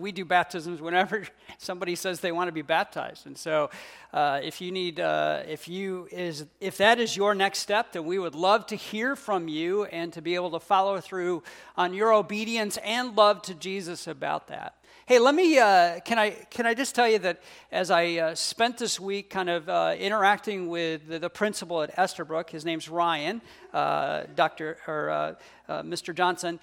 We do baptisms whenever somebody says they want to be baptized, and so uh, if you need, uh, if you is, if that is your next step, then we would love to hear from you and to be able to follow through on your obedience and love to Jesus about that. Hey, let me, uh, can, I, can I just tell you that as I uh, spent this week kind of uh, interacting with the, the, principal at Esterbrook, his name's Ryan, uh, Dr. or uh, uh, Mr. Johnson,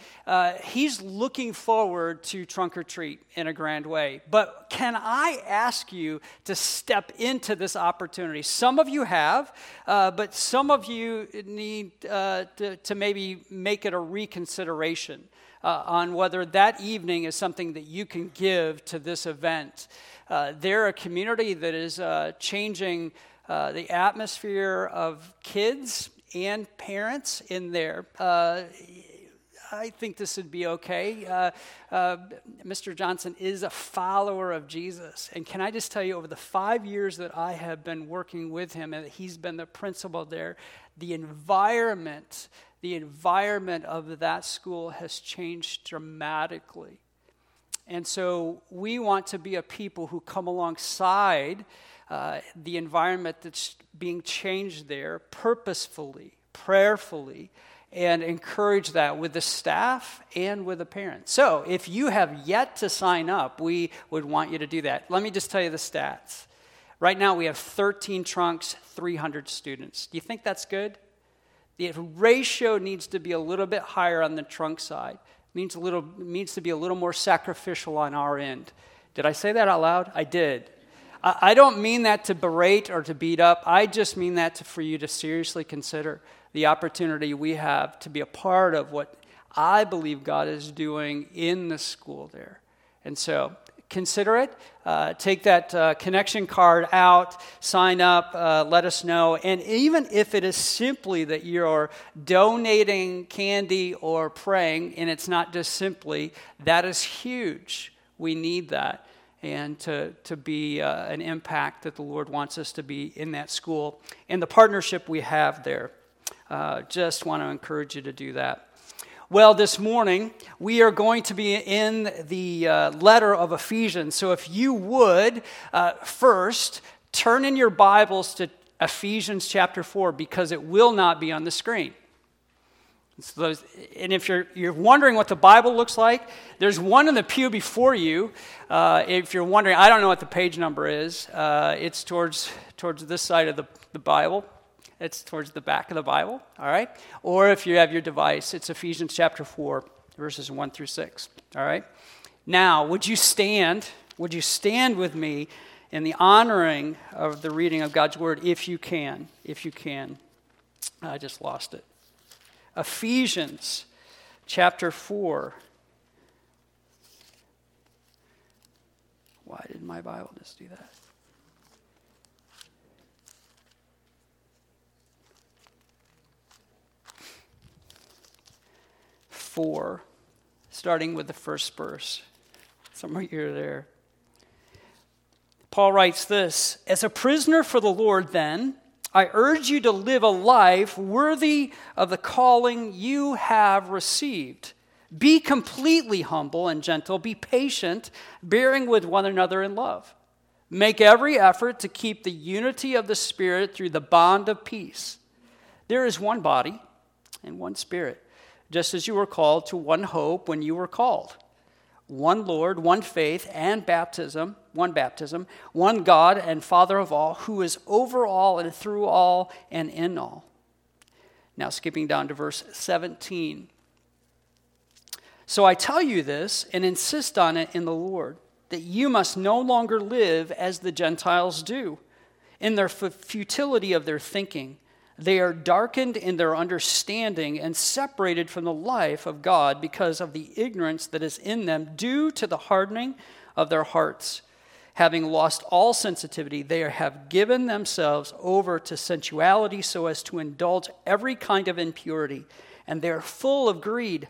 he's looking forward to trunk or treat in a grand way. But can I ask you to step into this opportunity? Some of you have, but some of you need to, to maybe make it a reconsideration uh, on whether that evening is something that you can give to this event. Uh, they're a community that is uh, changing uh, the atmosphere of kids and parents in there. Uh, I think this would be okay. Uh, uh, Mr. Johnson is a follower of Jesus. And can I just tell you, over the five years that I have been working with him and he's been the principal there, the environment the environment of that school has changed dramatically. And so we want to be a people who come alongside uh, the environment that's being changed there purposefully, prayerfully, and encourage that with the staff and with the parents. So if you have yet to sign up, we would want you to do that. Let me just tell you the stats. Right now, we have 13 trunks, 300 students. Do you think that's good? The ratio needs to be a little bit higher on the trunk side. It means a little needs to be a little more sacrificial on our end. Did I say that out loud? I did. I, I don't mean that to berate or to beat up. I just mean that to, for you to seriously consider the opportunity we have to be a part of what I believe God is doing in the school there. And so consider it. Uh, take that uh, connection card out, sign up, uh, let us know. And even if it is simply that you're donating candy or praying, and it's not just simply, that is huge. We need that. And to, to be uh, an impact that the Lord wants us to be in that school and the partnership we have there. Uh, just want to encourage you to do that. Well, this morning we are going to be in the uh, letter of Ephesians. So if you would uh, first turn in your Bibles to Ephesians chapter 4 because it will not be on the screen. Those, and if you're, you're wondering what the Bible looks like, there's one in the pew before you. Uh, if you're wondering, I don't know what the page number is. Uh, it's towards, towards this side of the, the Bible. It's towards the back of the Bible, all right? Or if you have your device, it's Ephesians chapter 4, verses 1 through 6, all right? Now, would you stand? Would you stand with me in the honoring of the reading of God's word if you can? If you can. I just lost it. Ephesians chapter 4. Why did my Bible just do that? 4, starting with the first verse. Somewhere here there. Paul writes this As a prisoner for the Lord, then, I urge you to live a life worthy of the calling you have received. Be completely humble and gentle. Be patient, bearing with one another in love. Make every effort to keep the unity of the Spirit through the bond of peace. There is one body and one Spirit just as you were called to one hope when you were called. One Lord, one faith, and baptism, one baptism, one God and Father of all, who is over all and through all and in all. Now, skipping down to verse 17. So I tell you this and insist on it in the Lord, that you must no longer live as the Gentiles do, in their futility of their thinking they are darkened in their understanding and separated from the life of God because of the ignorance that is in them due to the hardening of their hearts. Having lost all sensitivity, they have given themselves over to sensuality so as to indulge every kind of impurity, and they are full of greed.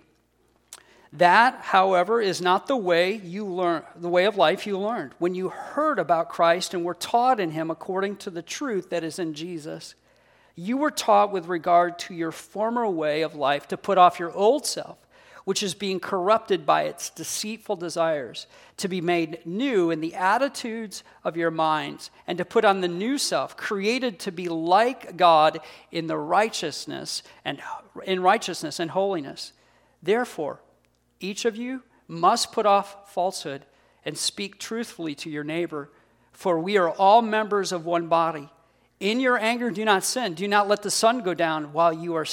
That, however, is not the way you learn the way of life you learned when you heard about Christ and were taught in him according to the truth that is in Jesus you were taught with regard to your former way of life to put off your old self, which is being corrupted by its deceitful desires, to be made new in the attitudes of your minds, and to put on the new self, created to be like God in the righteousness and in righteousness and holiness. Therefore, each of you must put off falsehood and speak truthfully to your neighbor, for we are all members of one body. In your anger, do not sin. Do not let the sun go down while you are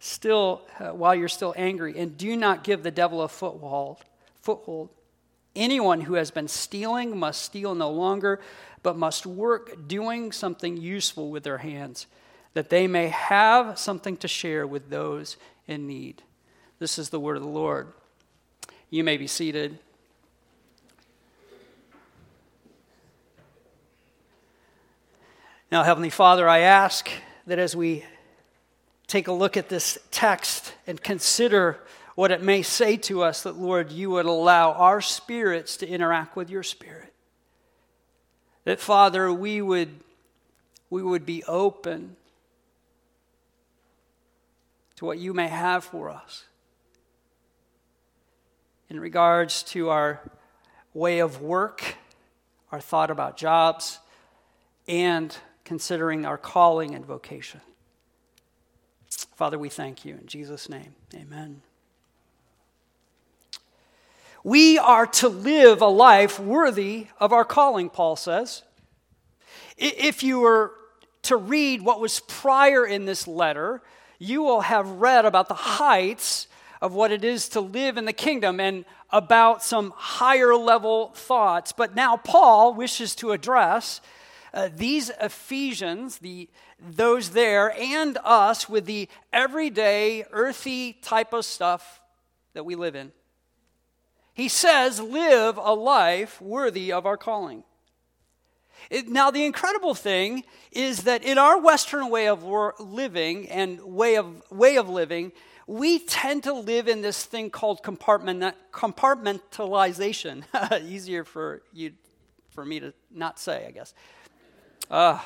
still uh, while you're still angry, and do not give the devil a foothold. Foothold. Anyone who has been stealing must steal no longer, but must work doing something useful with their hands, that they may have something to share with those in need. This is the word of the Lord. You may be seated. Now, Heavenly Father, I ask that as we take a look at this text and consider what it may say to us, that, Lord, you would allow our spirits to interact with your spirit. That, Father, we would, we would be open to what you may have for us in regards to our way of work, our thought about jobs, and considering our calling and vocation. Father, we thank you in Jesus' name. Amen. We are to live a life worthy of our calling, Paul says. If you were to read what was prior in this letter, you will have read about the heights of what it is to live in the kingdom and about some higher level thoughts. But now Paul wishes to address uh, these Ephesians, the, those there, and us with the everyday, earthy type of stuff that we live in. He says, live a life worthy of our calling. It, now, the incredible thing is that in our Western way of living and way of, way of living, we tend to live in this thing called compartment, compartmentalization. Easier for you, for me to not say, I guess. Uh,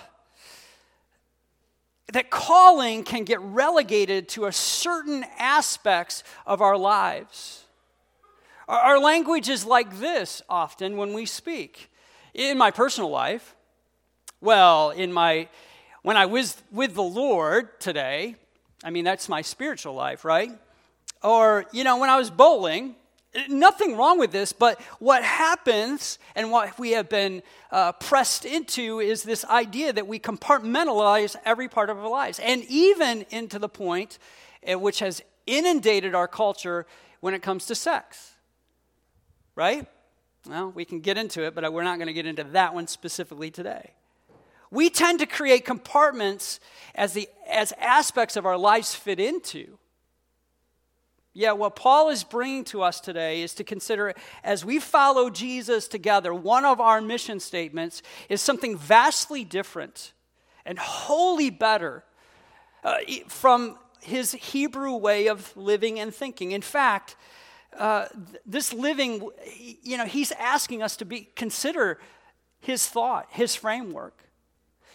that calling can get relegated to a certain aspects of our lives. Our, our language is like this often when we speak. In my personal life, well, in my when I was with the Lord today, I mean that's my spiritual life, right? Or, you know, when I was bowling, Nothing wrong with this, but what happens and what we have been uh, pressed into is this idea that we compartmentalize every part of our lives, and even into the point uh, which has inundated our culture when it comes to sex. Right? Well, we can get into it, but we're not going to get into that one specifically today. We tend to create compartments as, the, as aspects of our lives fit into. Yet, what Paul is bringing to us today is to consider as we follow Jesus together, one of our mission statements is something vastly different and wholly better uh, from his Hebrew way of living and thinking. In fact, uh, this living, you know, he's asking us to be consider his thought, his framework.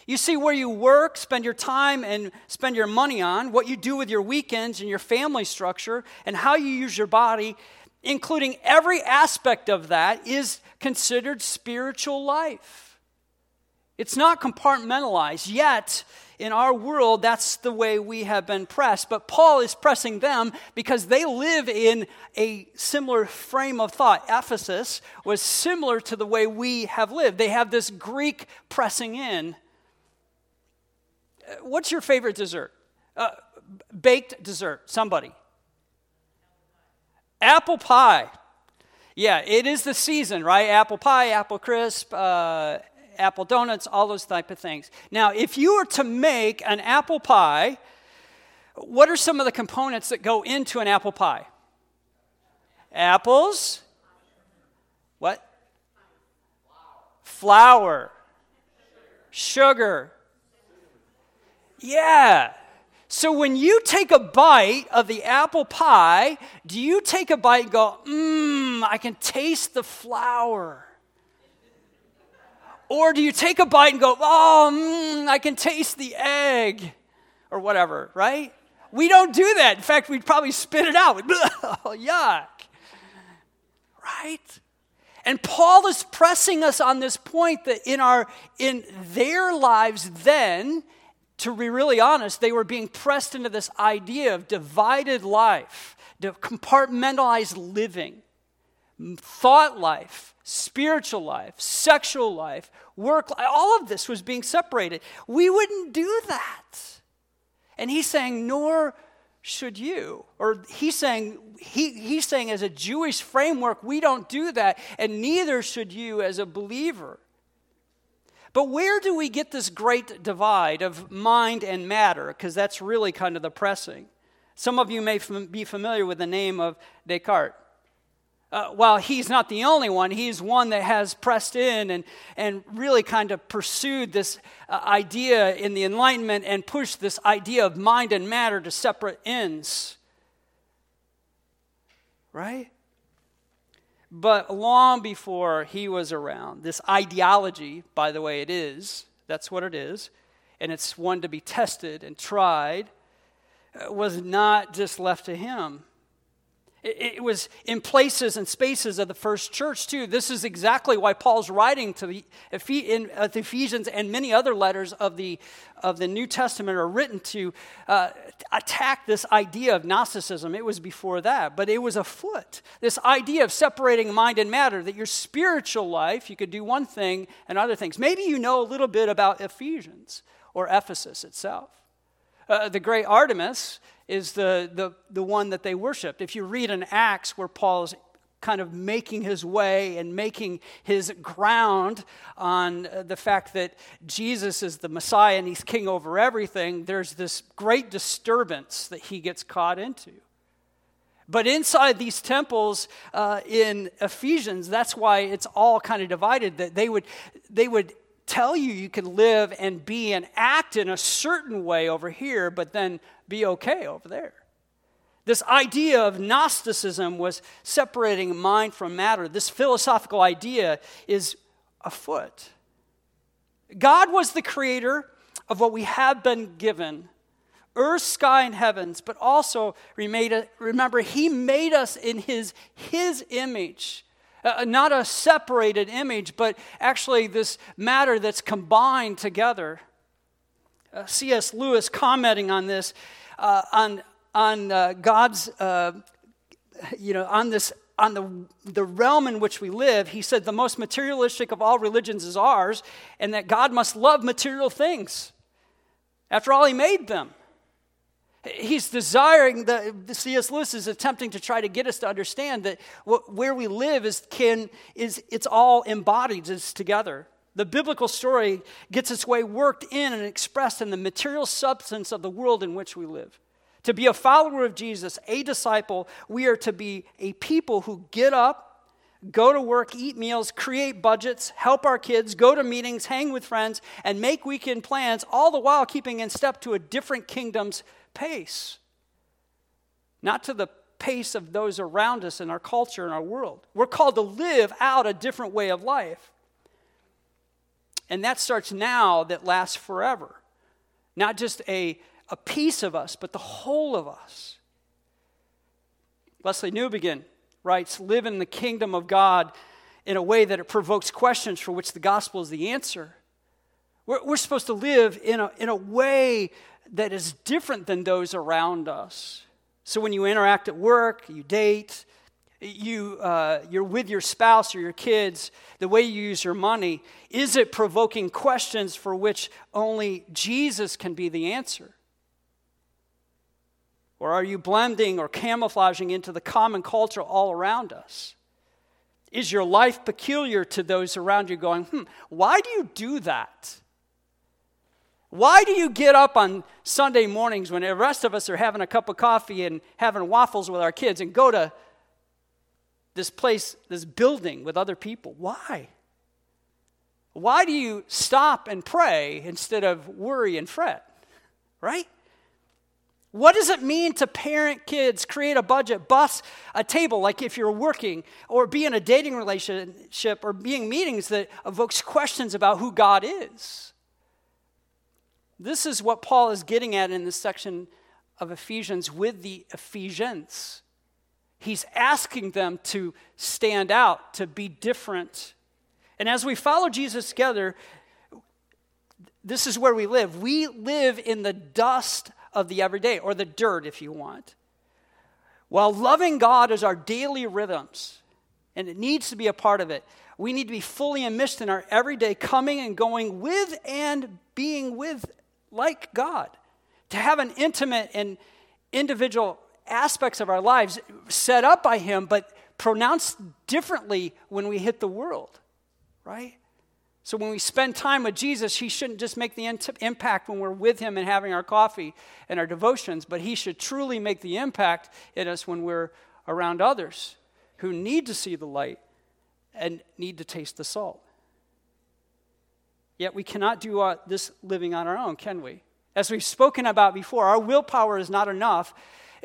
You see where you work, spend your time, and spend your money on, what you do with your weekends and your family structure, and how you use your body, including every aspect of that, is considered spiritual life. It's not compartmentalized, yet, in our world, that's the way we have been pressed. But Paul is pressing them because they live in a similar frame of thought. Ephesus was similar to the way we have lived. They have this Greek pressing in what's your favorite dessert? Uh, baked dessert, somebody. Apple pie. Yeah, it is the season, right? Apple pie, apple crisp, uh, apple donuts, all those type of things. Now, if you were to make an apple pie, what are some of the components that go into an apple pie? Apples. What? Flour. Sugar. Yeah. So when you take a bite of the apple pie, do you take a bite and go, mmm, I can taste the flour? Or do you take a bite and go, oh, mmm, I can taste the egg? Or whatever, right? We don't do that. In fact, we'd probably spit it out. oh, yuck. Right? And Paul is pressing us on this point that in our in their lives then, to be really honest, they were being pressed into this idea of divided life, compartmentalized living, thought life, spiritual life, sexual life, work life. All of this was being separated. We wouldn't do that. And he's saying, nor should you. Or he's saying, he, he's saying, as a Jewish framework, we don't do that, and neither should you as a believer. But where do we get this great divide of mind and matter? Because that's really kind of the pressing. Some of you may be familiar with the name of Descartes. Uh, well, he's not the only one. He's one that has pressed in and, and really kind of pursued this uh, idea in the Enlightenment and pushed this idea of mind and matter to separate ends. Right? But long before he was around, this ideology, by the way, it is, that's what it is, and it's one to be tested and tried, uh, was not just left to him. It, was in places and spaces of the first church, too. This is exactly why Paul's writing to the, uh, Ephesians and many other letters of the, of the New Testament are written to uh, attack this idea of Gnosticism. It was before that, but it was afoot. This idea of separating mind and matter, that your spiritual life, you could do one thing and other things. Maybe you know a little bit about Ephesians or Ephesus itself. Uh, the great Artemis is the, the, the one that they worshiped. If you read in Acts where Paul's kind of making his way and making his ground on uh, the fact that Jesus is the Messiah and he's king over everything, there's this great disturbance that he gets caught into. But inside these temples uh, in Ephesians, that's why it's all kind of divided. That they would, they would tell you you can live and be and act in a certain way over here, but then be okay over there. This idea of Gnosticism was separating mind from matter. This philosophical idea is afoot. God was the creator of what we have been given earth, sky, and heavens, but also remember, He made us in His, his image. Uh, not a separated image, but actually this matter that's combined together. Uh, C.S. Lewis commenting on this, uh, on, on uh, God's, uh, you know, on this, on the, the realm in which we live, he said the most materialistic of all religions is ours, and that God must love material things. After all, he made them. He's desiring, the, the C.S. Lewis is attempting to try to get us to understand that where we live is, can, is it's all embodied, it's together. The biblical story gets its way worked in and expressed in the material substance of the world in which we live. To be a follower of Jesus, a disciple, we are to be a people who get up, go to work, eat meals, create budgets, help our kids, go to meetings, hang with friends, and make weekend plans, all the while keeping in step to a different kingdom's pace, not to the pace of those around us in our culture and our world. We're called to live out a different way of life. And that starts now, that lasts forever. Not just a, a piece of us, but the whole of us. Lesslie Newbigin writes Live in the kingdom of God in a way that it provokes questions for which the gospel is the answer. We're, we're supposed to live in a, in a way that is different than those around us. So when you interact at work, you date, you, uh, you're with your spouse or your kids, the way you use your money, is it provoking questions for which only Jesus can be the answer? Or are you blending or camouflaging into the common culture all around us? Is your life peculiar to those around you going, hmm, why do you do that? Why do you get up on Sunday mornings when the rest of us are having a cup of coffee and having waffles with our kids and go to this place, this building with other people? Why? Why do you stop and pray instead of worry and fret? Right? What does it mean to parent kids, create a budget, bus a table, like if you're working, or be in a dating relationship, or being meetings that evokes questions about who God is? This is what Paul is getting at in this section of Ephesians with the Ephesians. He's asking them to stand out, to be different. And as we follow Jesus together, this is where we live. We live in the dust of the everyday, or the dirt, if you want. While loving God is our daily rhythms, and it needs to be a part of it, we need to be fully immersed in our everyday coming and going with and being with like God. To have an intimate and individual aspects of our lives set up by Him, but pronounced differently when we hit the world, right? So when we spend time with Jesus, He shouldn't just make the impact when we're with Him and having our coffee and our devotions, but He should truly make the impact in us when we're around others who need to see the light and need to taste the salt. Yet we cannot do uh, this living on our own, can we? As we've spoken about before, our willpower is not enough.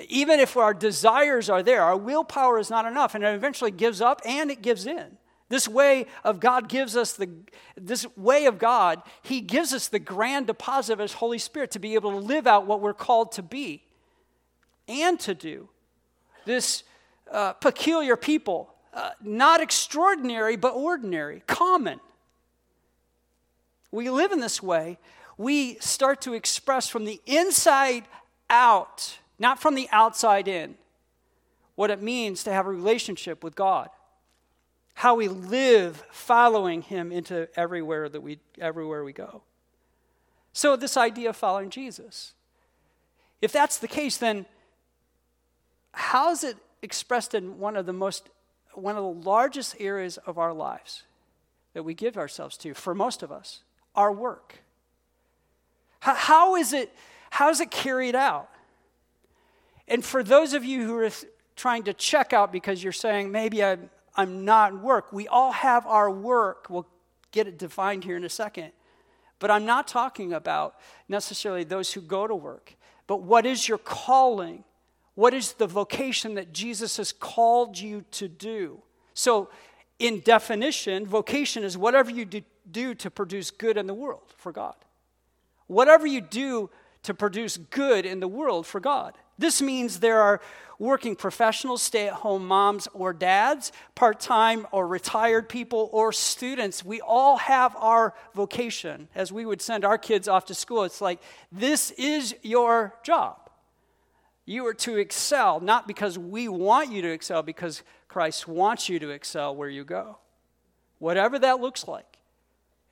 Even if our desires are there, our willpower is not enough, and it eventually gives up and it gives in. This way of God gives us the, this way of God, He gives us the grand deposit of His Holy Spirit to be able to live out what we're called to be and to do. This uh, peculiar people, uh, not extraordinary, but ordinary, common. We live in this way we start to express from the inside out, not from the outside in, what it means to have a relationship with God. How we live following him into everywhere that we everywhere we go. So this idea of following Jesus. If that's the case, then how is it expressed in one of the most one of the largest areas of our lives that we give ourselves to for most of us? Our work. How, how is it, how is it carried out? And for those of you who are trying to check out because you're saying, maybe I'm, I'm not in work, we all have our work. We'll get it defined here in a second. But I'm not talking about necessarily those who go to work, but what is your calling? What is the vocation that Jesus has called you to do? So, in definition, vocation is whatever you do to produce good in the world for God. Whatever you do to produce good in the world for God. This means there are working professionals, stay at home moms or dads, part time or retired people, or students. We all have our vocation. As we would send our kids off to school, it's like, this is your job. You are to excel, not because we want you to excel, because Christ wants you to excel where you go. Whatever that looks like,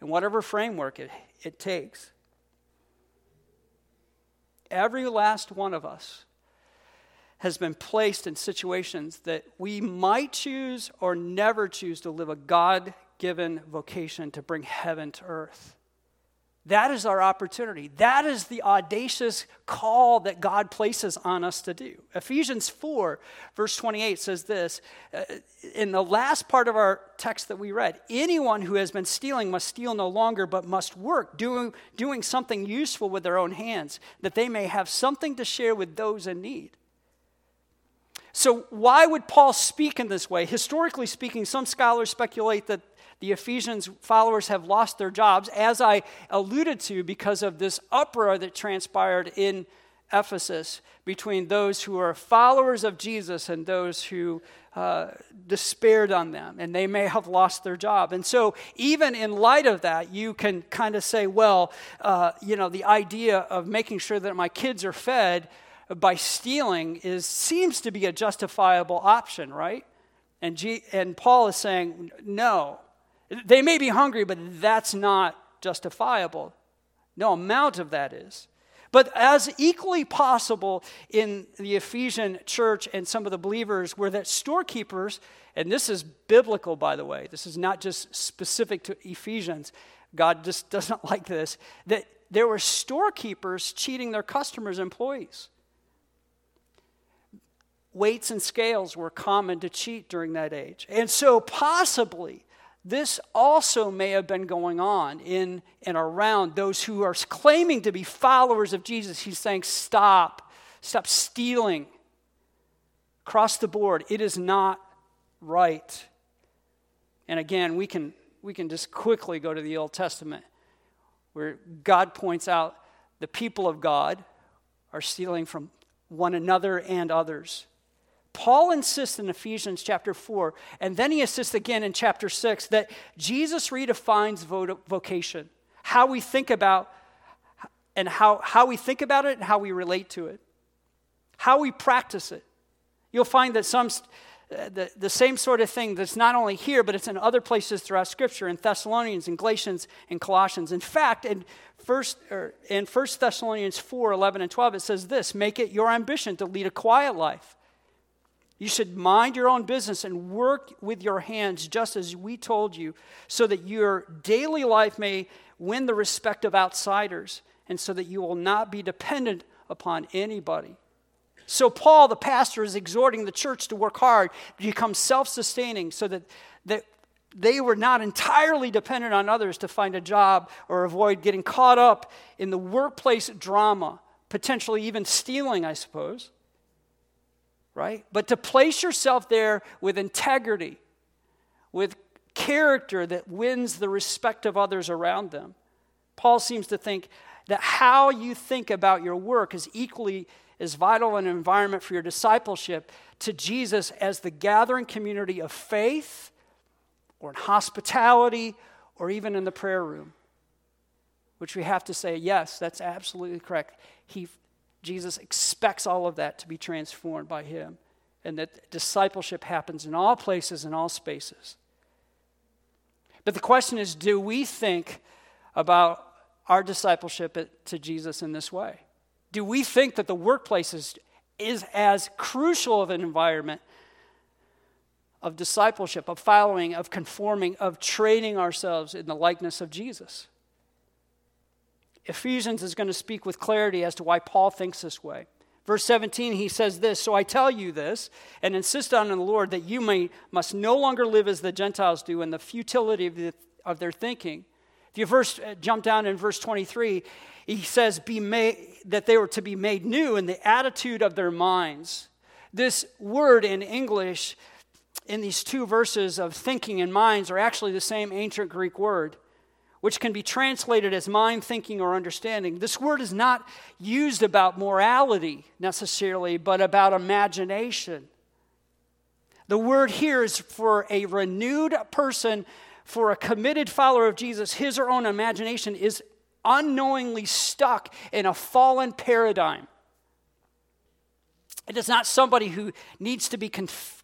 and whatever framework it, it takes. Every last one of us has been placed in situations that we might choose or never choose to live a God given vocation to bring heaven to earth. That is our opportunity. That is the audacious call that God places on us to do. Ephesians 4, verse 28 says this uh, in the last part of our text that we read anyone who has been stealing must steal no longer, but must work, doing, doing something useful with their own hands, that they may have something to share with those in need. So, why would Paul speak in this way? Historically speaking, some scholars speculate that the Ephesians followers have lost their jobs, as I alluded to, because of this uproar that transpired in Ephesus between those who are followers of Jesus and those who uh, despaired on them, and they may have lost their job. And so, even in light of that, you can kind of say, well, uh, you know, the idea of making sure that my kids are fed by stealing is seems to be a justifiable option, right? And, G, and Paul is saying, no, they may be hungry, but that's not justifiable. No amount of that is. But as equally possible in the Ephesian church and some of the believers were that storekeepers, and this is biblical, by the way, this is not just specific to Ephesians. God just doesn't like this, that there were storekeepers cheating their customers' employees. Weights and scales were common to cheat during that age. And so, possibly, this also may have been going on in and around those who are claiming to be followers of Jesus. He's saying, Stop, stop stealing. Across the board, it is not right. And again, we can, we can just quickly go to the Old Testament where God points out the people of God are stealing from one another and others. Paul insists in Ephesians chapter 4, and then he insists again in chapter 6 that Jesus redefines vocation, how we think about and how, how we think about it and how we relate to it, how we practice it. You'll find that some uh, the, the same sort of thing that's not only here, but it's in other places throughout Scripture, in Thessalonians, in Galatians, and Colossians. In fact, in First, in 1 Thessalonians 4 11 and 12, it says this Make it your ambition to lead a quiet life. You should mind your own business and work with your hands just as we told you, so that your daily life may win the respect of outsiders, and so that you will not be dependent upon anybody. So, Paul, the pastor, is exhorting the church to work hard to become self sustaining so that, that they were not entirely dependent on others to find a job or avoid getting caught up in the workplace drama, potentially even stealing, I suppose. Right? But to place yourself there with integrity, with character that wins the respect of others around them. Paul seems to think that how you think about your work is equally as vital an environment for your discipleship to Jesus as the gathering community of faith or in hospitality or even in the prayer room. Which we have to say, yes, that's absolutely correct. He, Jesus expects all of that to be transformed by Him, and that discipleship happens in all places, in all spaces. But the question is do we think about our discipleship to Jesus in this way? Do we think that the workplace is, is as crucial of an environment of discipleship, of following, of conforming, of training ourselves in the likeness of Jesus? Ephesians is going to speak with clarity as to why Paul thinks this way. Verse 17, he says this So I tell you this, and insist on in the Lord, that you may, must no longer live as the Gentiles do in the futility of, the, of their thinking. If you first uh, jump down in verse 23, he says be made, that they were to be made new in the attitude of their minds. This word in English, in these two verses of thinking and minds, are actually the same ancient Greek word, which can be translated as mind, thinking, or understanding. This word is not used about morality necessarily, but about imagination. The word here is for a renewed person, for a committed follower of Jesus. His or own imagination is unknowingly stuck in a fallen paradigm. It is not somebody who needs to be conf-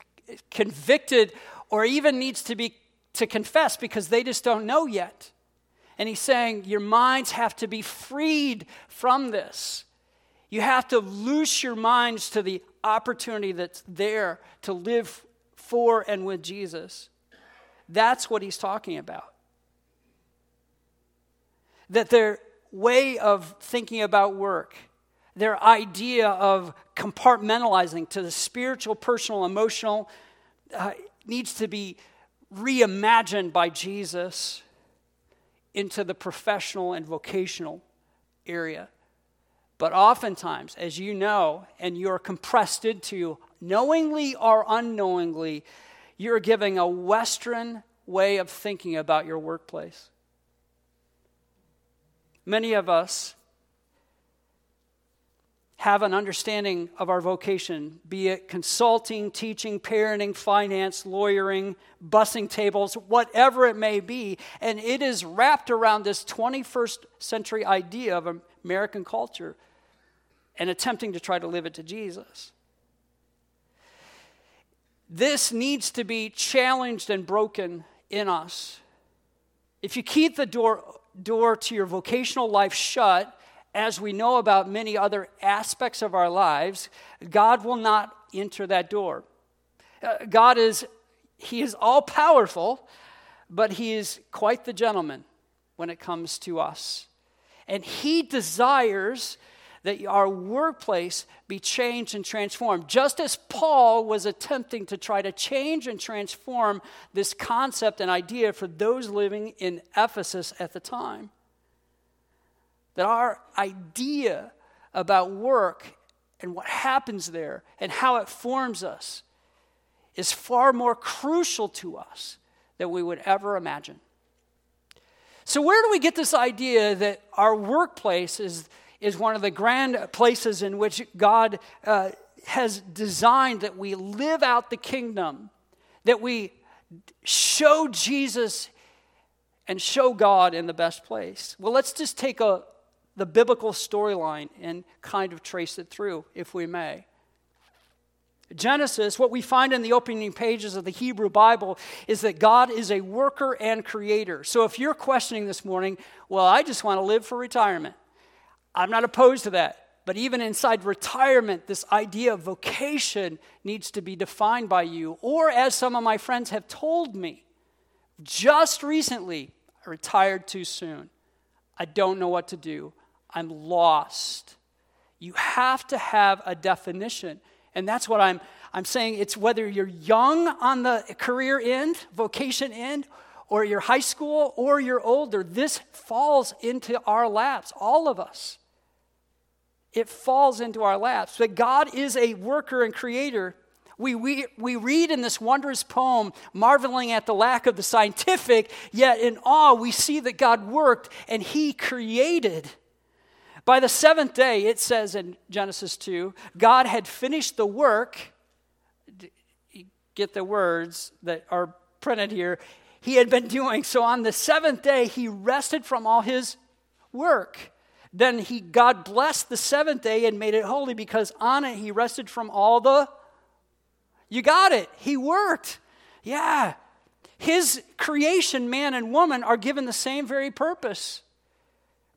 convicted or even needs to be to confess because they just don't know yet. And he's saying your minds have to be freed from this. You have to loose your minds to the opportunity that's there to live for and with Jesus. That's what he's talking about that their way of thinking about work, their idea of compartmentalizing to the spiritual, personal, emotional, uh, needs to be reimagined by Jesus into the professional and vocational area. But oftentimes, as you know, and you're compressed into knowingly or unknowingly, you're giving a Western way of thinking about your workplace. Many of us have an understanding of our vocation, be it consulting, teaching, parenting, finance, lawyering, bussing tables, whatever it may be, and it is wrapped around this 21st century idea of American culture and attempting to try to live it to Jesus. This needs to be challenged and broken in us. If you keep the door door to your vocational life shut, as we know about many other aspects of our lives, God will not enter that door. Uh, God is, He is all powerful, but He is quite the gentleman when it comes to us. And He desires that our workplace be changed and transformed. Just as Paul was attempting to try to change and transform this concept and idea for those living in Ephesus at the time. That our idea about work and what happens there and how it forms us is far more crucial to us than we would ever imagine. So, where do we get this idea that our workplace is is one of the grand places in which God uh, has designed that we live out the kingdom, that we show Jesus and show God in the best place. Well, let's just take a, the biblical storyline and kind of trace it through, if we may. Genesis, what we find in the opening pages of the Hebrew Bible is that God is a worker and creator. So if you're questioning this morning, well, I just want to live for retirement, I'm not opposed to that. But even inside retirement, this idea of vocation needs to be defined by you. Or, as some of my friends have told me, just recently, I retired too soon. I don't know what to do. I'm lost. You have to have a definition. And that's what I'm, I'm saying. It's whether you're young on the career end, vocation end, or you're high school, or you're older. This falls into our laps, all of us it falls into our laps. But God is a worker and creator. We, we, we read in this wondrous poem, marveling at the lack of the scientific, yet in awe we see that God worked and He created. By the seventh day, it says in Genesis 2, God had finished the work. Get the words that are printed here. He had been doing. So on the seventh day, He rested from all His work. Then he, God blessed the seventh day and made it holy because on it he rested from all the. You got it. He worked. Yeah. His creation, man and woman, are given the same very purpose.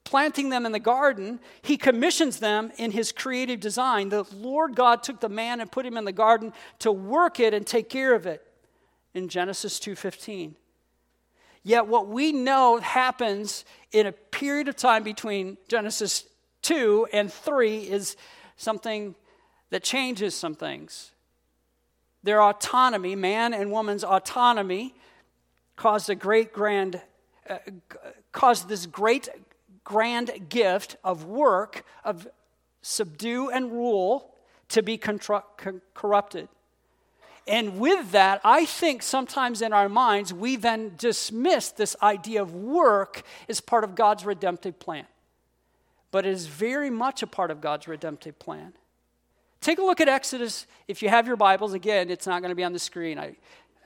Planting them in the garden, he commissions them in his creative design. The Lord God took the man and put him in the garden to work it and take care of it in Genesis 2:15. Yet, what we know happens in a period of time between Genesis 2 and 3 is something that changes some things. Their autonomy, man and woman's autonomy, caused a great grand, uh, caused this great grand gift of work, of subdue and rule, to be corrupted. And with that, I think sometimes in our minds, we then dismiss this idea of work as part of God's redemptive plan. But it is very much a part of God's redemptive plan. Take a look at Exodus. If you have your Bibles, again, it's not going to be on the screen. I,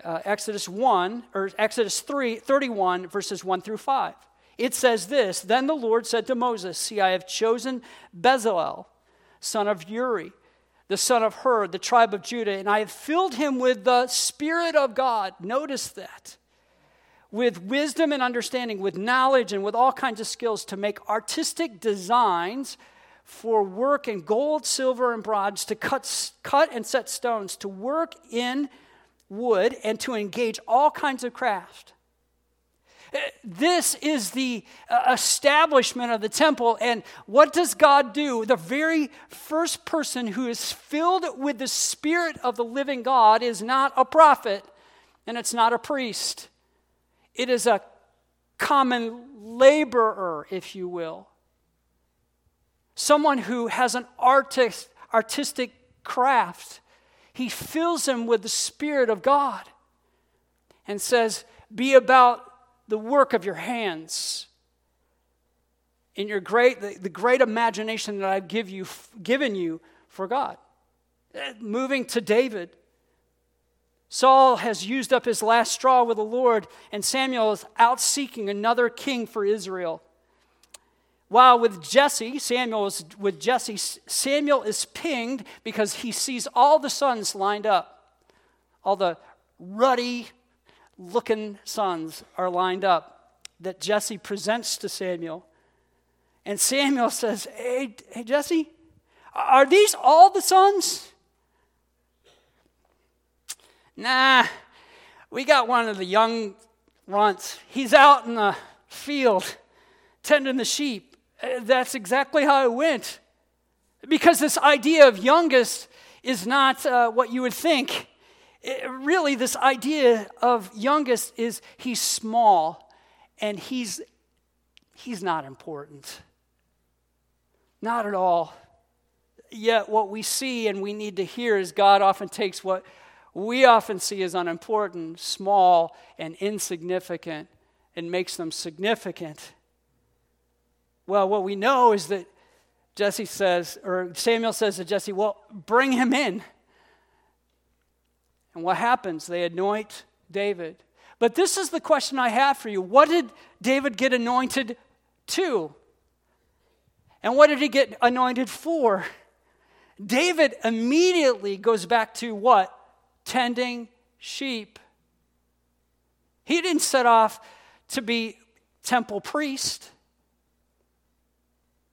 uh, Exodus 1, or Exodus 3, 31, verses 1 through 5. It says this Then the Lord said to Moses, See, I have chosen Bezalel, son of Uri the son of Hur, the tribe of Judah, and I have filled him with the Spirit of God. Notice that. With wisdom and understanding, with knowledge, and with all kinds of skills to make artistic designs for work in gold, silver, and bronze, to cut, cut and set stones, to work in wood, and to engage all kinds of craft. This is the uh, establishment of the temple. And what does God do? The very first person who is filled with the Spirit of the living God is not a prophet and it's not a priest, it is a common laborer, if you will. Someone who has an artist, artistic craft. He fills him with the Spirit of God and says, Be about the work of your hands in your great the, the great imagination that I've give you, given you for God. Eh, moving to David. Saul has used up his last straw with the Lord, and Samuel is out seeking another king for Israel. While with Jesse, Samuel is with Jesse, Samuel is pinged because he sees all the sons lined up, all the ruddy, looking sons are lined up that Jesse presents to Samuel. And Samuel says, Hey, hey Jesse, are these all the sons? Nah, we got one of the young runts. He's out in the field tending the sheep. Uh, that's exactly how it went. Because this idea of youngest is not uh, what you would think it, really, this idea of youngest is he's small and he's, he's not important. Not at all. Yet, what we see and we need to hear is God often takes what we often see as unimportant, small, and insignificant and makes them significant. Well, what we know is that Jesse says, or Samuel says to Jesse, Well, bring him in. And what happens? They anoint David. But this is the question I have for you. What did David get anointed to? And what did he get anointed for? David immediately goes back to what? Tending sheep. He didn't set off to be temple priest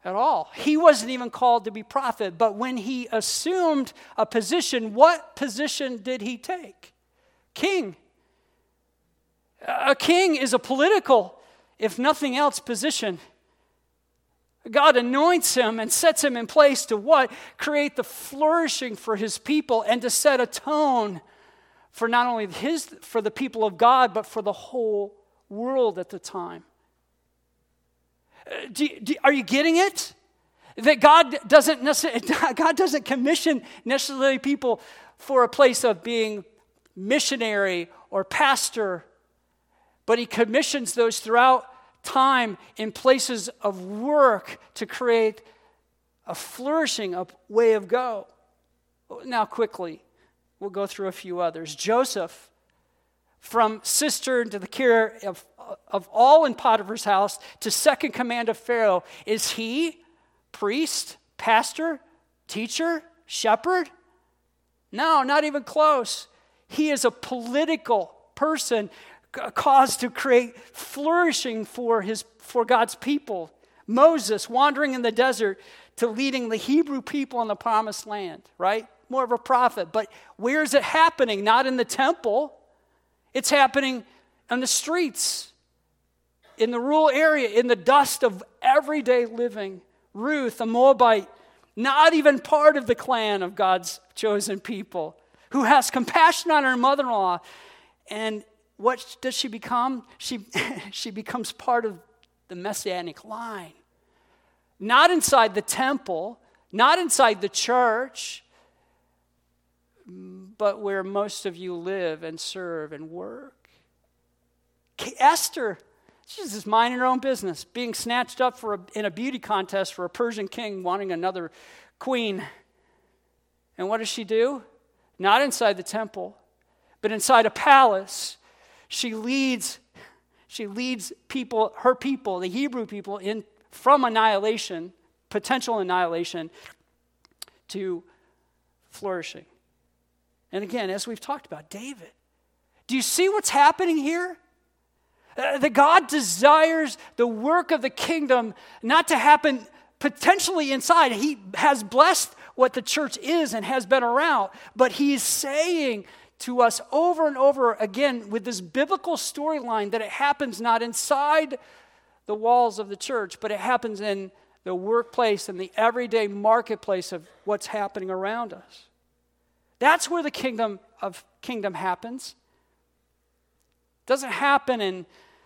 at all. He wasn't even called to be prophet, but when he assumed a position, what position did he take? King. A king is a political, if nothing else, position. God anoints him and sets him in place to what? Create the flourishing for his people and to set a tone for not only his for the people of God but for the whole world at the time. Do, do, are you getting it? That God doesn't necessarily, God doesn't commission necessarily people for a place of being missionary or pastor, but He commissions those throughout time in places of work to create a flourishing a way of go. Now, quickly, we'll go through a few others. Joseph, from cistern to the care of, of all in Potiphar's house to second command of Pharaoh, is he priest, pastor, teacher, shepherd? No, not even close. He is a political person a cause to create flourishing for, his, for God's people. Moses wandering in the desert to leading the Hebrew people in the promised land, right? More of a prophet. But where is it happening? Not in the temple, it's happening on the streets, in the rural area, in the dust of everyday living. Ruth, a Moabite, not even part of the clan of God's chosen people, who has compassion on her mother in law and what does she become? She, she becomes part of the messianic line. Not inside the temple, not inside the church, but where most of you live and serve and work. Esther, she's just minding her own business, being snatched up for a, in a beauty contest for a Persian king wanting another queen. And what does she do? Not inside the temple, but inside a palace she leads she leads people her people the hebrew people in from annihilation potential annihilation to flourishing and again as we've talked about david do you see what's happening here uh, that god desires the work of the kingdom not to happen potentially inside he has blessed what the church is and has been around but he's saying to us over and over again with this biblical storyline that it happens not inside the walls of the church, but it happens in the workplace and the everyday marketplace of what's happening around us. That's where the kingdom of kingdom happens. Doesn't happen in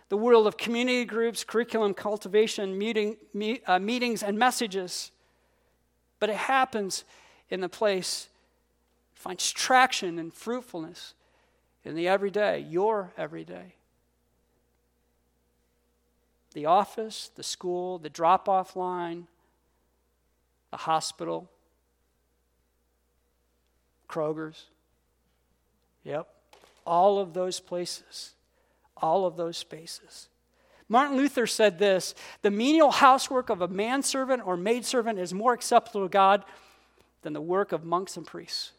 the world of community groups, curriculum cultivation, meeting, meet, uh, meetings, and messages, but it happens in the place finds traction and fruitfulness in the everyday, your everyday. The office, the school, the drop off line, the hospital, Kroger's. Yep. All of those places, all of those spaces. Martin Luther said this the menial housework of a manservant or maidservant is more acceptable to God than the work of monks and priests.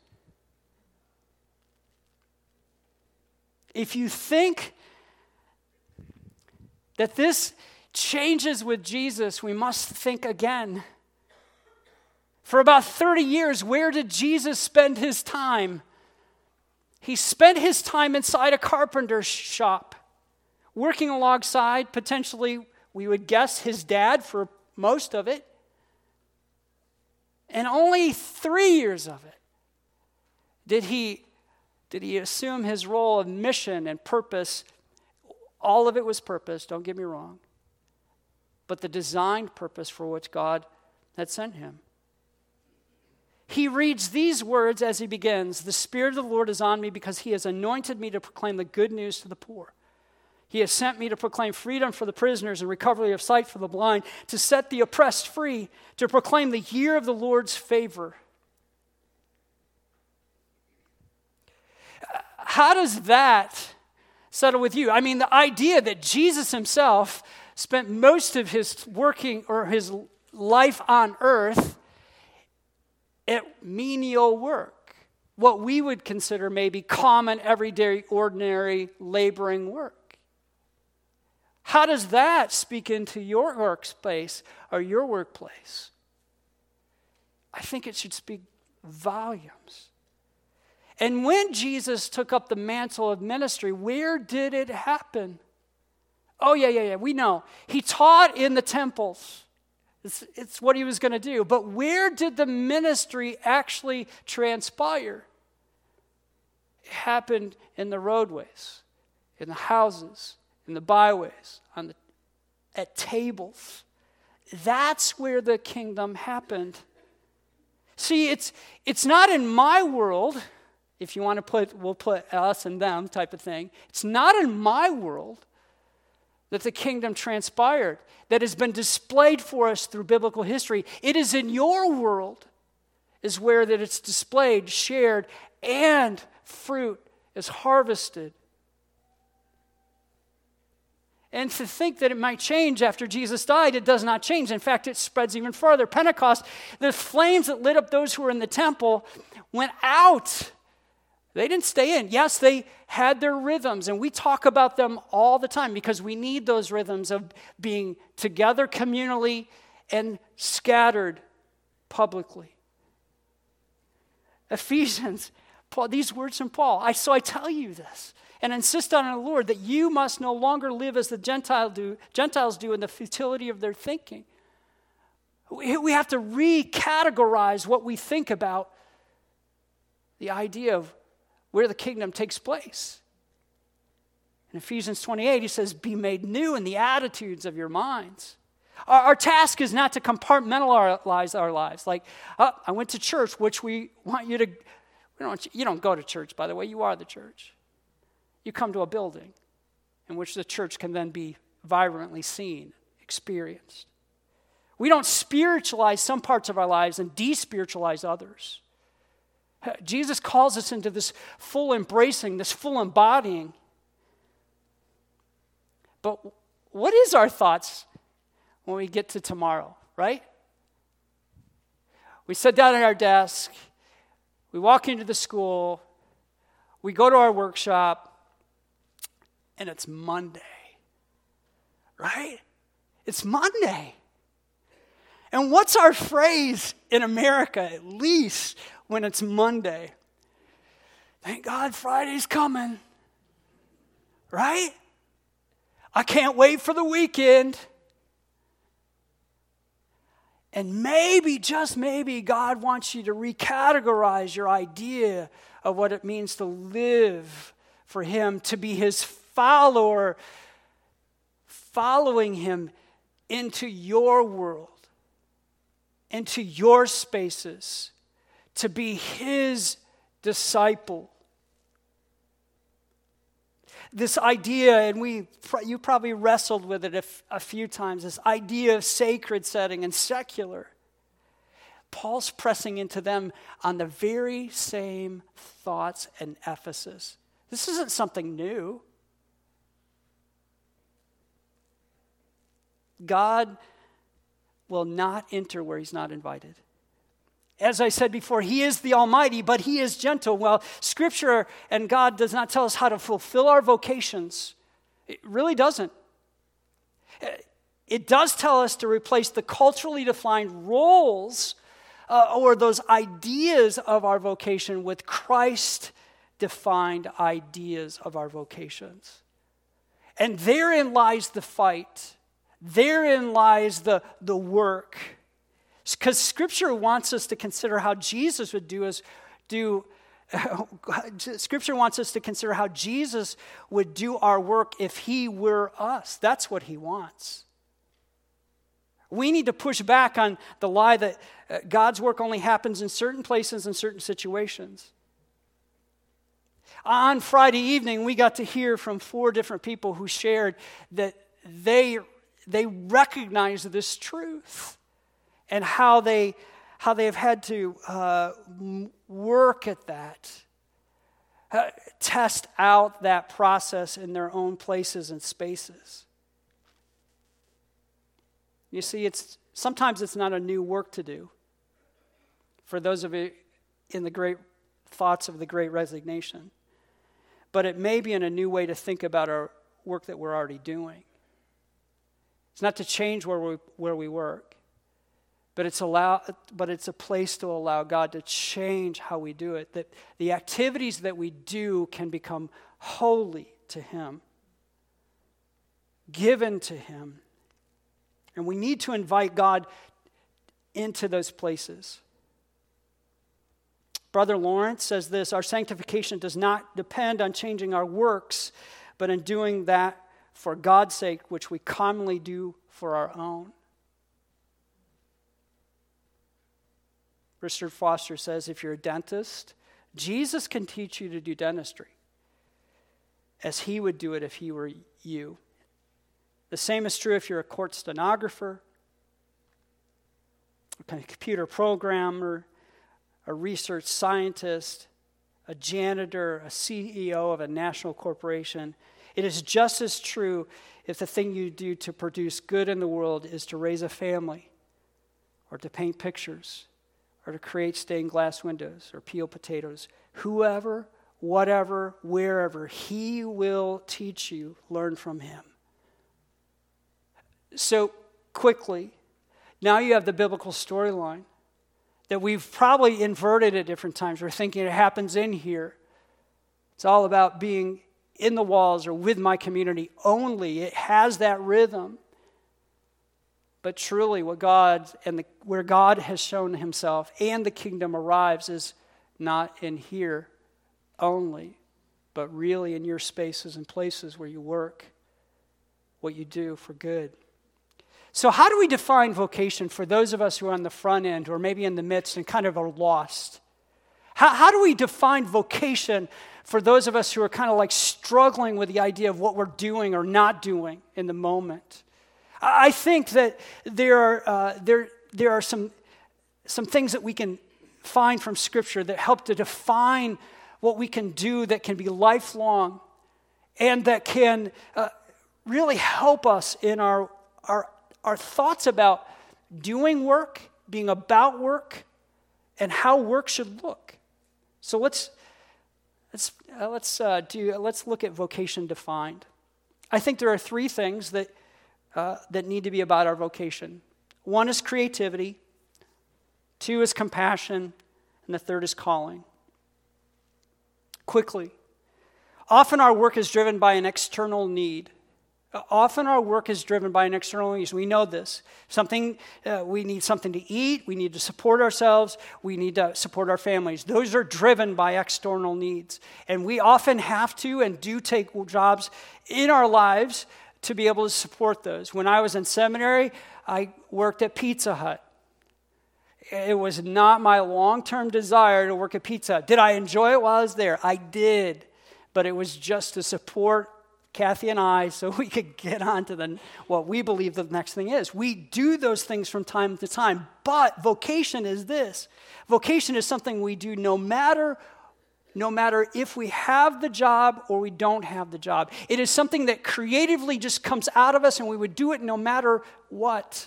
If you think that this changes with Jesus, we must think again. For about 30 years, where did Jesus spend his time? He spent his time inside a carpenter's shop, working alongside, potentially, we would guess, his dad for most of it. And only three years of it did he did he assume his role of mission and purpose? All of it was purpose, don't get me wrong, but the designed purpose for which God had sent him. He reads these words as he begins The Spirit of the Lord is on me because he has anointed me to proclaim the good news to the poor. He has sent me to proclaim freedom for the prisoners and recovery of sight for the blind, to set the oppressed free, to proclaim the year of the Lord's favor. How does that settle with you? I mean, the idea that Jesus himself spent most of his working or his life on earth at menial work, what we would consider maybe common, everyday, ordinary, laboring work. How does that speak into your workspace or your workplace? I think it should speak volumes. And when Jesus took up the mantle of ministry, where did it happen? Oh, yeah, yeah, yeah, we know. He taught in the temples. It's, it's what he was going to do. But where did the ministry actually transpire? It happened in the roadways, in the houses, in the byways, on the, at tables. That's where the kingdom happened. See, it's, it's not in my world, if you want to put, we'll put us and them type of thing. It's not in my world that the kingdom transpired, that has been displayed for us through biblical history. It is in your world, is where that it's displayed, shared, and fruit is harvested. And to think that it might change after Jesus died, it does not change. In fact, it spreads even further. Pentecost, the flames that lit up those who were in the temple went out they didn't stay in. Yes, they had their rhythms, and we talk about them all the time because we need those rhythms of being together communally and scattered publicly. Ephesians, Paul, these words from Paul. I, so I tell you this and insist on the Lord that you must no longer live as the Gentile do, Gentiles do in the futility of their thinking. We, have to recategorize what we think about the idea of where the kingdom takes place. In Ephesians 28, he says, Be made new in the attitudes of your minds. Our, our task is not to compartmentalize our lives. Like, oh, I went to church, which we want you to. We don't, you don't go to church, by the way, you are the church. You come to a building in which the church can then be vibrantly seen, experienced. We don't spiritualize some parts of our lives and despiritualize others. Jesus calls us into this full embracing, this full embodying. But what is our thoughts when we get to tomorrow, right? We sit down at our desk, we walk into the school, we go to our workshop, and it's Monday, right? It's Monday. And what's our phrase in America, at least when it's Monday. Thank God Friday's coming. Right? I can't wait for the weekend. And maybe, just maybe, God wants you to recategorize your idea of what it means to live for Him, to be His follower, following Him into your world, into your spaces, to be his disciple. This idea, and we, you probably wrestled with it a, a few times, this idea of sacred setting and secular. Paul's pressing into them on the very same thoughts in Ephesus. This isn't something new. God will not enter where he's not invited. As I said before, He is the Almighty, but He is gentle. Well, Scripture and God does not tell us how to fulfill our vocations. It really doesn't. It does tell us to replace the culturally defined roles uh, or those ideas of our vocation with Christ defined ideas of our vocations. And therein lies the fight, therein lies the, the work. Because Scripture wants us to consider how Jesus would do do. Scripture wants us to consider how Jesus would do our work if he were us. That's what he wants. We need to push back on the lie that uh, God's work only happens in certain places and certain situations. On Friday evening, we got to hear from four different people who shared that they, they recognize this truth and how they, how they have had to uh, work at that, uh, test out that process in their own places and spaces. You see, it's, sometimes it's not a new work to do. For those of you in the great thoughts of the great resignation, but it may be in a new way to think about our work that we're already doing. It's not to change where we, where we work, but it's, allow, but it's a place to allow God to change how we do it. That the activities that we do can become holy to Him, given to Him. And we need to invite God into those places. Brother Lawrence says this Our sanctification does not depend on changing our works, but in doing that for God's sake, which we commonly do for our own. Richard Foster says if you're a dentist, Jesus can teach you to do dentistry as he would do it if he were you. The same is true if you're a court stenographer, a computer programmer, a research scientist, a janitor, a CEO of a national corporation. It is just as true if the thing you do to produce good in the world is to raise a family, or to paint pictures, or to create stained glass windows, or peel potatoes. Whoever, whatever, wherever, He will teach you. Learn from Him. So, quickly, now you have the biblical storyline that we've probably inverted at different times. We're thinking it happens in here. It's all about being in the walls or with my community only. It has that rhythm. But truly, what God and the, where God has shown Himself and the kingdom arrives is not in here only, but really in your spaces and places where you work, what you do for good. So, how do we define vocation for those of us who are on the front end or maybe in the midst and kind of are lost? How, how do we define vocation for those of us who are kind of like struggling with the idea of what we're doing or not doing in the moment? I think that there are, uh, there, there are some, some things that we can find from Scripture that help to define what we can do that can be lifelong and that can uh, really help us in our, our our thoughts about doing work, being about work, and how work should look. So let's let's uh, let's uh, do let's look at vocation defined. I think there are three things that uh, that need to be about our vocation. One is creativity. Two is compassion, and the third is calling. Quickly, often our work is driven by an external need. Often our work is driven by an external need. We know this. Something, uh, we need something to eat. We need to support ourselves. We need to support our families. Those are driven by external needs. And we often have to and do take jobs in our lives to be able to support those. When I was in seminary, I worked at Pizza Hut. It was not my long term desire to work at Pizza Hut. Did I enjoy it while I was there? I did. But it was just to support Kathy and I, so we could get on to the, what we believe the next thing is. We do those things from time to time, but vocation is this. Vocation is something we do no matter no matter if we have the job or we don't have the job. It is something that creatively just comes out of us and we would do it no matter what.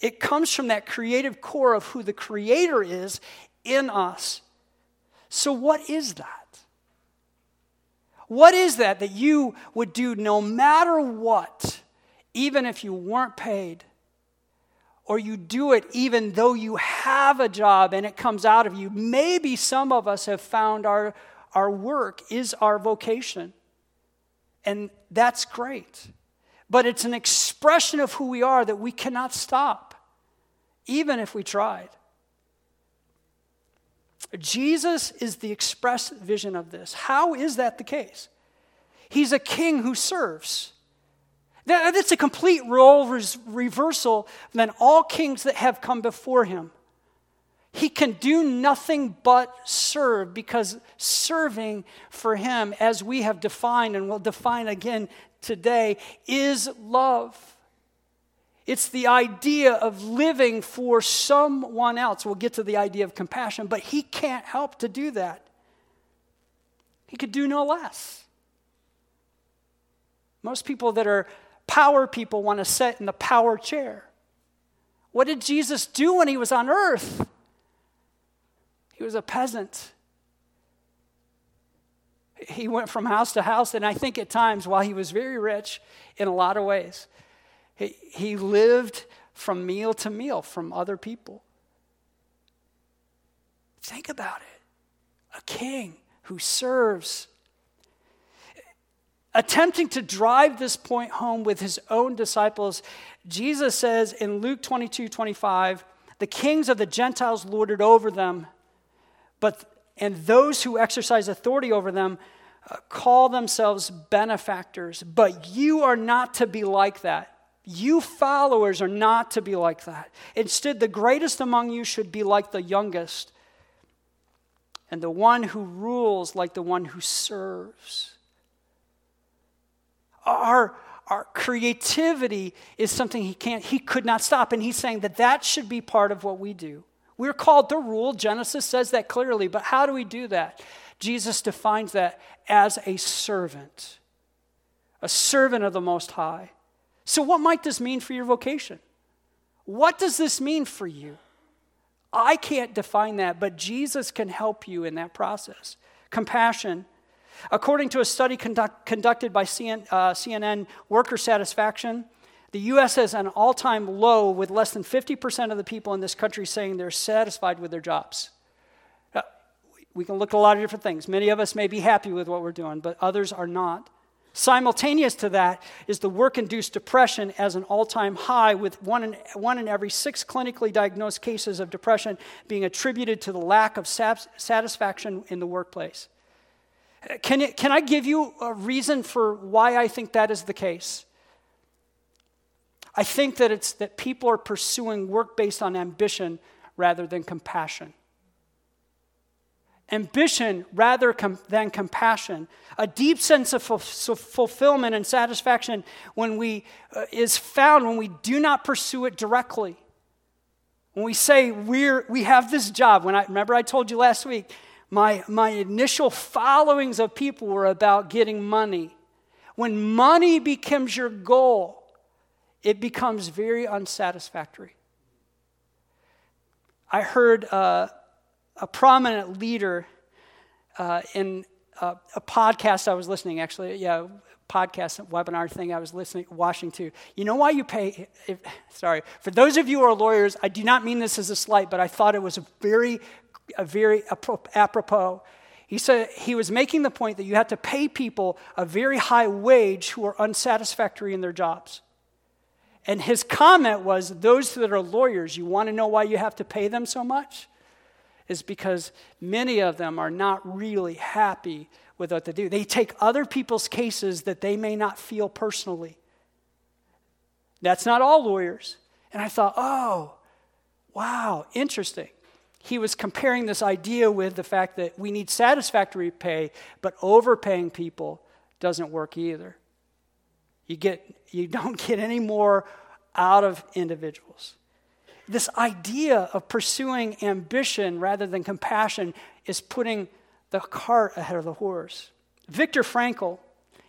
It comes from that creative core of who the creator is in us. So what is that? What is that that you would do no matter what, even if you weren't paid? Or you do it even though you have a job and it comes out of you. Maybe some of us have found our, our work is our vocation. And that's great. But it's an expression of who we are that we cannot stop, even if we tried. Jesus is the express vision of this. How is that the case? He's a king who serves. That's a complete role reversal than all kings that have come before him. He can do nothing but serve because serving for him, as we have defined and will define again today, is love. It's the idea of living for someone else. We'll get to the idea of compassion, but he can't help to do that. He could do no less. Most people that are power people want to sit in the power chair. What did Jesus do when he was on earth? He was a peasant. He went from house to house, and I think at times, while he was very rich in a lot of ways, he, he lived from meal to meal from other people. Think about it. A king who serves. Attempting to drive this point home with his own disciples, Jesus says in Luke 22 25, the kings of the Gentiles lorded over them, but and those who exercise authority over them uh, call themselves benefactors. But you are not to be like that. You followers are not to be like that. Instead, the greatest among you should be like the youngest, and the one who rules like the one who serves. Our, our creativity is something he can't, he could not stop. And he's saying that that should be part of what we do. We're called to rule. Genesis says that clearly. But how do we do that? Jesus defines that as a servant, a servant of the Most High. So, what might this mean for your vocation? What does this mean for you? I can't define that, but Jesus can help you in that process. Compassion. According to a study conduct, conducted by CN, uh, CNN Worker Satisfaction, the U.S. has an all time low with less than 50% of the people in this country saying they're satisfied with their jobs. Uh, we can look at a lot of different things. Many of us may be happy with what we're doing, but others are not. Simultaneous to that is the work induced depression as an all time high, with one in, one in every six clinically diagnosed cases of depression being attributed to the lack of satisfaction in the workplace. Can, it, can I give you a reason for why I think that is the case? I think that it's that people are pursuing work based on ambition rather than compassion ambition rather com- than compassion, a deep sense of fulfillment and satisfaction when we uh, is found when we do not pursue it directly. When we say we're we have this job, when I remember I told you last week, my my initial followings of people were about getting money. When money becomes your goal, it becomes very unsatisfactory. I heard uh, a prominent leader uh, in a, a, podcast I was listening, actually, yeah, podcast webinar thing I was listening, watching to. You know why you pay? If, sorry, for those of you who are lawyers, I do not mean this as a slight, but I thought it was a very, a very apropos. He said he was making the point that you have to pay people a very high wage who are unsatisfactory in their jobs. And his comment was, Those that are lawyers, you want to know why you have to pay them so much? Is because many of them are not really happy with what they do. They take other people's cases that they may not feel personally. That's not all lawyers. And I thought, oh, wow, interesting. He was comparing this idea with the fact that we need satisfactory pay, but overpaying people doesn't work either. You, get, you don't get any more out of individuals this idea of pursuing ambition rather than compassion is putting the cart ahead of the horse. Viktor Frankl,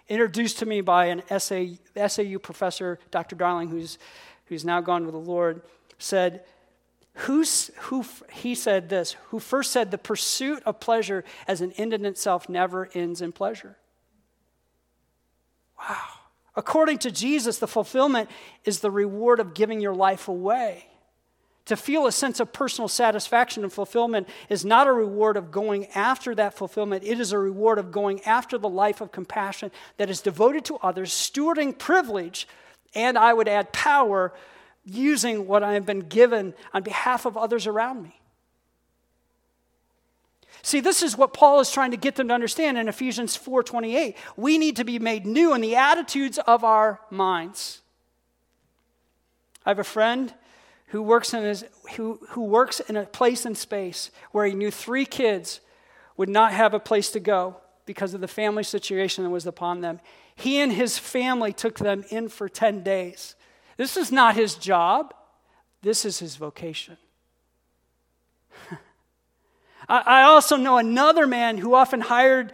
introduced to me by an SA, SAU professor, Dr. Darling, who's, who's now gone with the Lord, said, Who's, who, he said this, who first said, the pursuit of pleasure as an end in itself never ends in pleasure. Wow. According to Jesus, the fulfillment is the reward of giving your life away. To feel a sense of personal satisfaction and fulfillment is not a reward of going after that fulfillment. It is a reward of going after the life of compassion that is devoted to others, stewarding privilege, and I would add power, using what I have been given on behalf of others around me. See, this is what Paul is trying to get them to understand in Ephesians 4:28. We need to be made new in the attitudes of our minds. I have a friend who works in, his, who, who works in a place in space where he knew three kids would not have a place to go because of the family situation that was upon them. He and his family took them in for 10 days. This is not his job, this is his vocation. I also know another man who often hired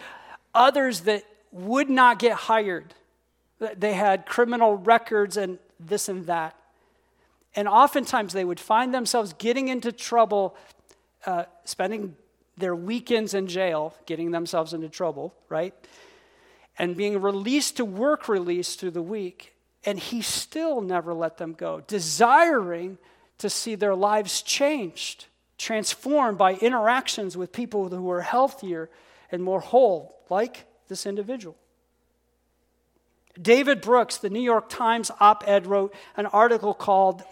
others that would not get hired. They had criminal records and this and that. And oftentimes they would find themselves getting into trouble, uh, spending their weekends in jail, getting themselves into trouble, right? And being released to work release through the week. And he still never let them go, desiring to see their lives changed, transformed by interactions with people who were healthier and more whole, like this individual. David Brooks, the New York Times op ed, wrote an article called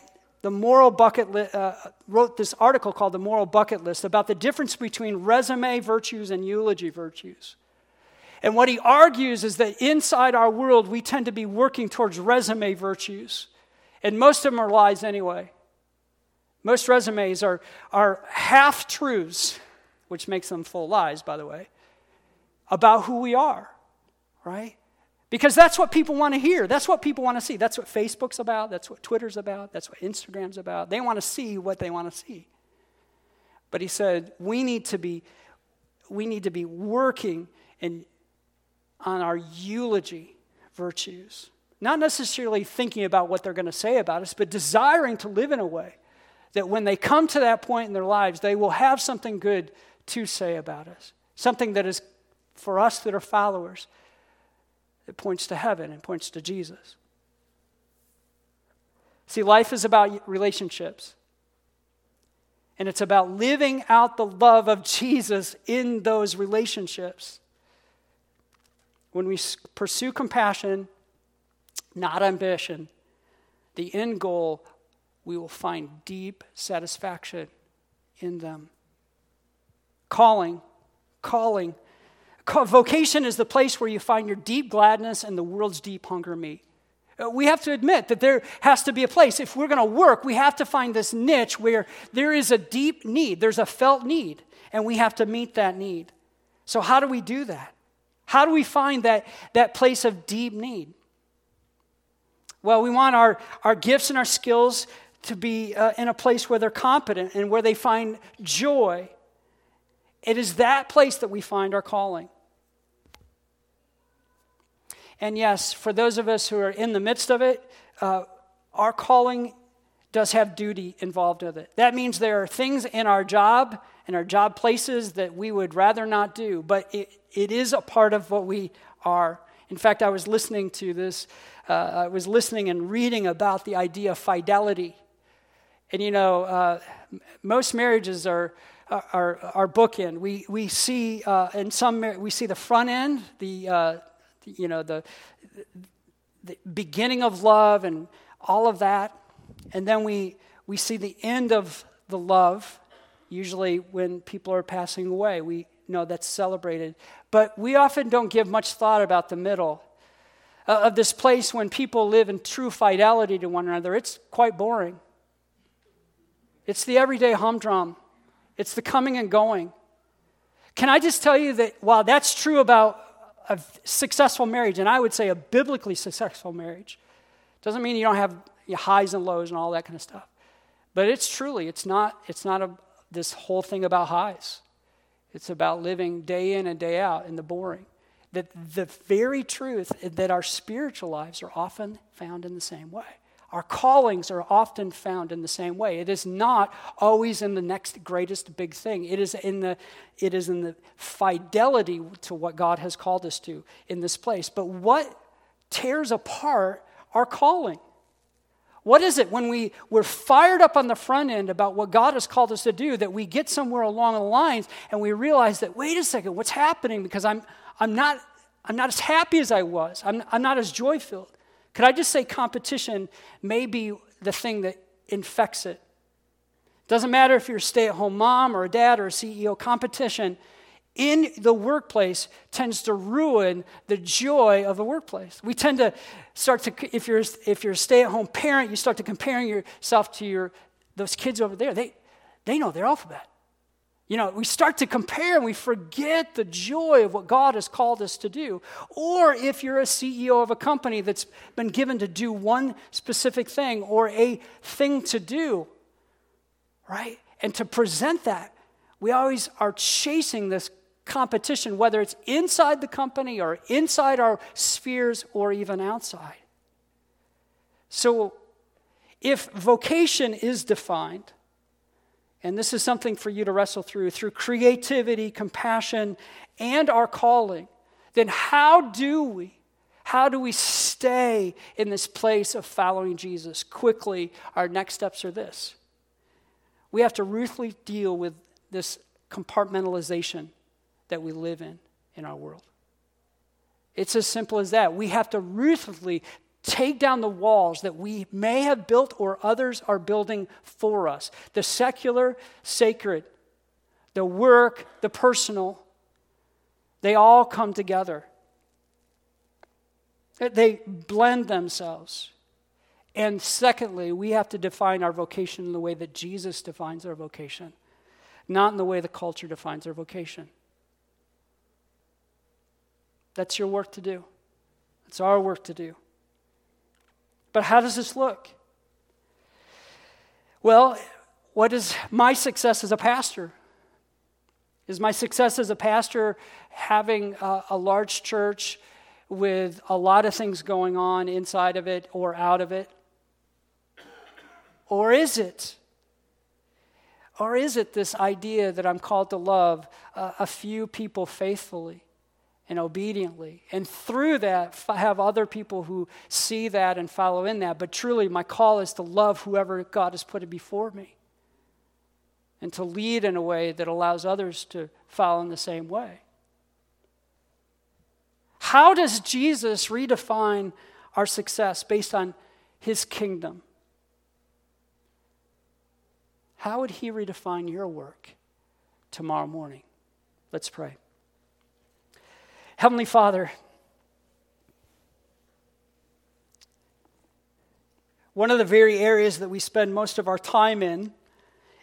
the moral bucket li- uh, wrote this article called the moral bucket list about the difference between resume virtues and eulogy virtues. And what he argues is that inside our world we tend to be working towards resume virtues and most of them are lies anyway. Most resumes are, are half truths which makes them full lies by the way about who we are right because that's what people want to hear. That's what people want to see. That's what Facebook's about. That's what Twitter's about. That's what Instagram's about. They want to see what they want to see. But he said, we need to be, we need to be working in, on our eulogy virtues. Not necessarily thinking about what they're going to say about us, but desiring to live in a way that when they come to that point in their lives, they will have something good to say about us. Something that is for us that are followers it points to heaven and points to Jesus. See, life is about relationships. And it's about living out the love of Jesus in those relationships. When we pursue compassion, not ambition, the end goal, we will find deep satisfaction in them. Calling, calling Vocation is the place where you find your deep gladness and the world's deep hunger meet. Uh, we have to admit that there has to be a place. If we're going to work, we have to find this niche where there is a deep need, there's a felt need, and we have to meet that need. So, how do we do that? How do we find that, that place of deep need? Well, we want our, our gifts and our skills to be uh, in a place where they're competent and where they find joy. It is that place that we find our calling. And yes, for those of us who are in the midst of it, uh, our calling does have duty involved with it. That means there are things in our job and our job places that we would rather not do, but it, it is a part of what we are. In fact, I was listening to this, uh, I was listening and reading about the idea of fidelity. And you know, uh, most marriages are, are, are bookend. We, we see uh, in some, we see the front end, the, uh, you know, the, the beginning of love and all of that. And then we, we see the end of the love, usually when people are passing away. We know that's celebrated. But we often don't give much thought about the middle uh, of this place when people live in true fidelity to one another. It's quite boring. It's the everyday humdrum, it's the coming and going. Can I just tell you that while that's true about a successful marriage, and I would say a biblically successful marriage, doesn't mean you don't have highs and lows and all that kind of stuff. But it's truly, it's not, it's not a, this whole thing about highs. It's about living day in and day out in the boring. That the very truth that our spiritual lives are often found in the same way. Our callings are often found in the same way. It is not always in the next greatest big thing. It is in the, it is in the fidelity to what God has called us to in this place. But what tears apart our calling? What is it when we, we're fired up on the front end about what God has called us to do that we get somewhere along the lines and we realize that, wait a second, what's happening? Because I'm, I'm, not, I'm not as happy as I was, I'm, I'm not as joy filled. Could I just say competition may be the thing that infects it? Doesn't matter if you're a stay at home mom or a dad or a CEO, competition in the workplace tends to ruin the joy of the workplace. We tend to start to, if you're, if you're a stay at home parent, you start to comparing yourself to your those kids over there, they, they know their alphabet. You know, we start to compare and we forget the joy of what God has called us to do. Or if you're a CEO of a company that's been given to do one specific thing or a thing to do, right? And to present that, we always are chasing this competition, whether it's inside the company or inside our spheres or even outside. So, if vocation is defined, and this is something for you to wrestle through, through creativity, compassion, and our calling, then how do we, how do we stay in this place of following Jesus? Quickly, our next steps are this. We have to ruthlessly deal with this compartmentalization that we live in in our world. It's as simple as that. We have to ruthlessly take down the walls that we may have built or others are building for us the secular, sacred, the work, the personal. They all come together. They blend themselves. And secondly, we have to define our vocation in the way that Jesus defines our vocation, not in the way the culture defines our vocation. That's your work to do. It's our work to do. But how does this look? Well, what is my success as a pastor? Is my success as a pastor having a, a, large church with a lot of things going on inside of it or out of it? Or is it? Or is it this idea that I'm called to love a, a few people faithfully? And obediently. And through that, have other people who see that and follow in that. But truly, my call is to love whoever God has put before me and to lead in a way that allows others to follow in the same way. How does Jesus redefine our success based on his kingdom? How would he redefine your work tomorrow morning? Let's pray. Heavenly Father, one of the very areas that we spend most of our time in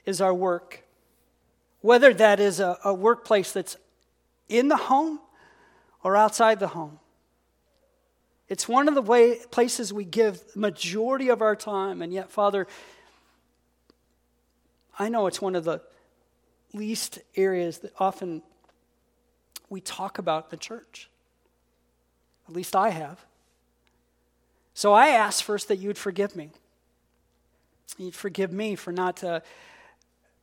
is our work. Whether that is a, a workplace that's in the home or outside the home. It's one of the way, places we give majority of our time, and yet, Father, I know it's one of the least areas that often we talk about the church. At least I have. So I ask first that you'd forgive me. You'd forgive me for not uh,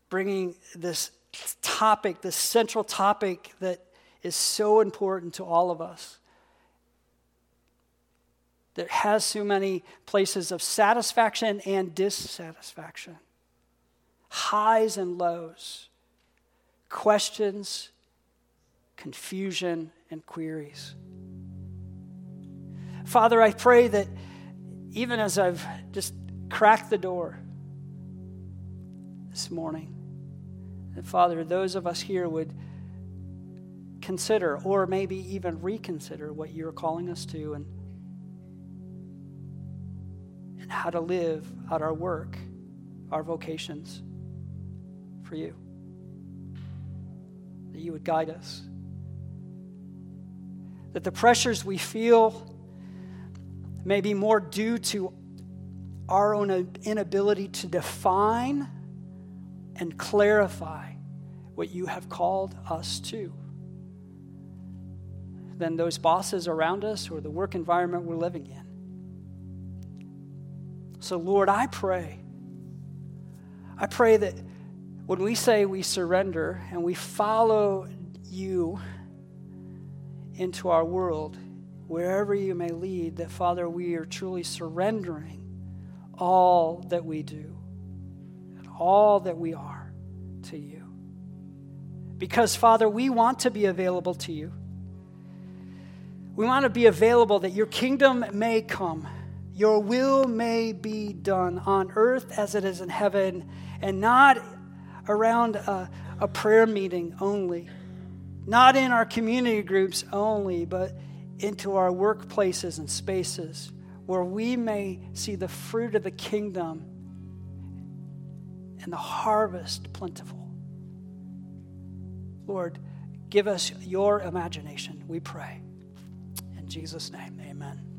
bringing this topic, this central topic that is so important to all of us, that has so many places of satisfaction and dissatisfaction, highs and lows, questions confusion, and queries. Father, I pray that even as I've just cracked the door this morning, that Father, those of us here would consider or maybe even reconsider what you're calling us to and, and how to live out our work, our vocations for you. That you would guide us that the pressures we feel may be more due to our own inability to define and clarify what you have called us to than those bosses around us or the work environment we're living in. So, Lord, I pray. I pray that when we say we surrender and we follow you, into our world, wherever you may lead, that Father, we are truly surrendering all that we do and all that we are to you. Because, Father, we want to be available to you. We want to be available that your kingdom may come, your will may be done on earth as it is in heaven, and not around a, a prayer meeting only not in our community groups only, but into our workplaces and spaces where we may see the fruit of the kingdom and the harvest plentiful. Lord, give us your imagination, we pray. In Jesus' name, amen.